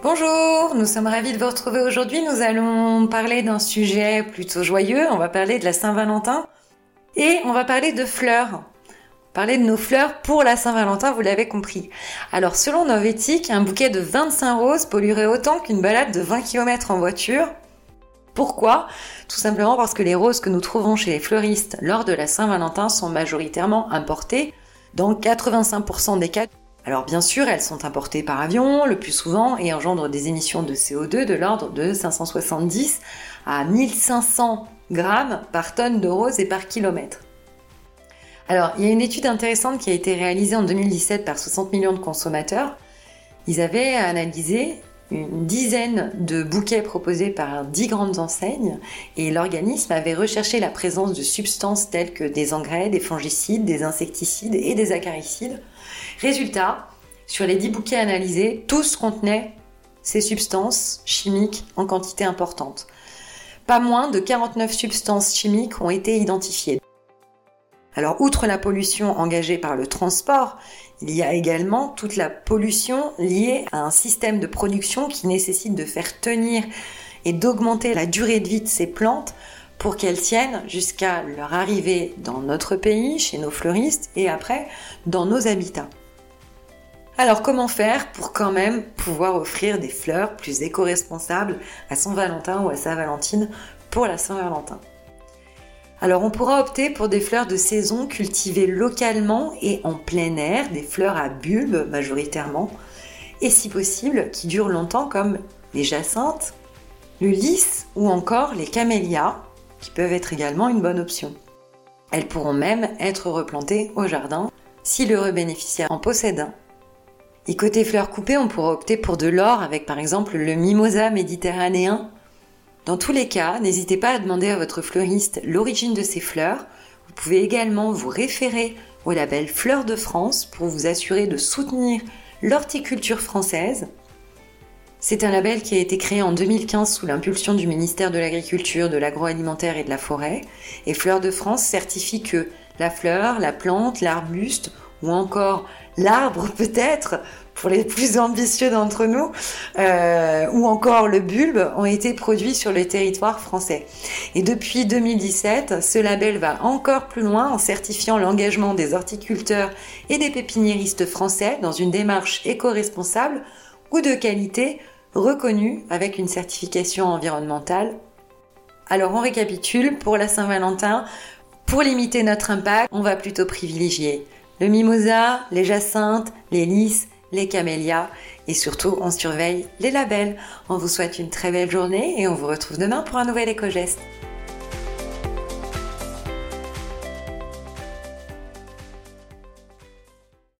Bonjour, nous sommes ravis de vous retrouver aujourd'hui. Nous allons parler d'un sujet plutôt joyeux. On va parler de la Saint-Valentin et on va parler de fleurs. Parler de nos fleurs pour la Saint-Valentin, vous l'avez compris. Alors, selon Novétique, un bouquet de 25 roses polluerait autant qu'une balade de 20 km en voiture. Pourquoi? Tout simplement parce que les roses que nous trouvons chez les fleuristes lors de la Saint-Valentin sont majoritairement importées dans 85% des cas. Alors bien sûr, elles sont importées par avion le plus souvent et engendrent des émissions de CO2 de l'ordre de 570 à 1500 grammes par tonne de roses et par kilomètre. Alors, il y a une étude intéressante qui a été réalisée en 2017 par 60 millions de consommateurs. Ils avaient analysé une dizaine de bouquets proposés par dix grandes enseignes et l'organisme avait recherché la présence de substances telles que des engrais, des fongicides, des insecticides et des acaricides. Résultat, sur les dix bouquets analysés, tous contenaient ces substances chimiques en quantité importante. Pas moins de 49 substances chimiques ont été identifiées. Alors, outre la pollution engagée par le transport, il y a également toute la pollution liée à un système de production qui nécessite de faire tenir et d'augmenter la durée de vie de ces plantes pour qu'elles tiennent jusqu'à leur arrivée dans notre pays, chez nos fleuristes, et après dans nos habitats. Alors comment faire pour quand même pouvoir offrir des fleurs plus éco-responsables à Saint Valentin ou à Saint Valentine pour la Saint Valentin alors on pourra opter pour des fleurs de saison cultivées localement et en plein air, des fleurs à bulbes majoritairement, et si possible qui durent longtemps comme les jacinthes, le lys ou encore les camélias, qui peuvent être également une bonne option. Elles pourront même être replantées au jardin si l'heureux bénéficiaire en possède un. Et côté fleurs coupées, on pourra opter pour de l'or avec par exemple le mimosa méditerranéen dans tous les cas, n'hésitez pas à demander à votre fleuriste l'origine de ces fleurs. Vous pouvez également vous référer au label Fleurs de France pour vous assurer de soutenir l'horticulture française. C'est un label qui a été créé en 2015 sous l'impulsion du ministère de l'Agriculture, de l'Agroalimentaire et de la Forêt. Et Fleurs de France certifie que la fleur, la plante, l'arbuste ou encore l'arbre peut-être pour les plus ambitieux d'entre nous, euh, ou encore le bulbe, ont été produits sur le territoire français. Et depuis 2017, ce label va encore plus loin en certifiant l'engagement des horticulteurs et des pépiniéristes français dans une démarche éco-responsable ou de qualité reconnue avec une certification environnementale. Alors on récapitule, pour la Saint-Valentin, pour limiter notre impact, on va plutôt privilégier le mimosa, les jacinthes, les lys, les camélias et surtout on surveille les labels. On vous souhaite une très belle journée et on vous retrouve demain pour un nouvel éco-geste.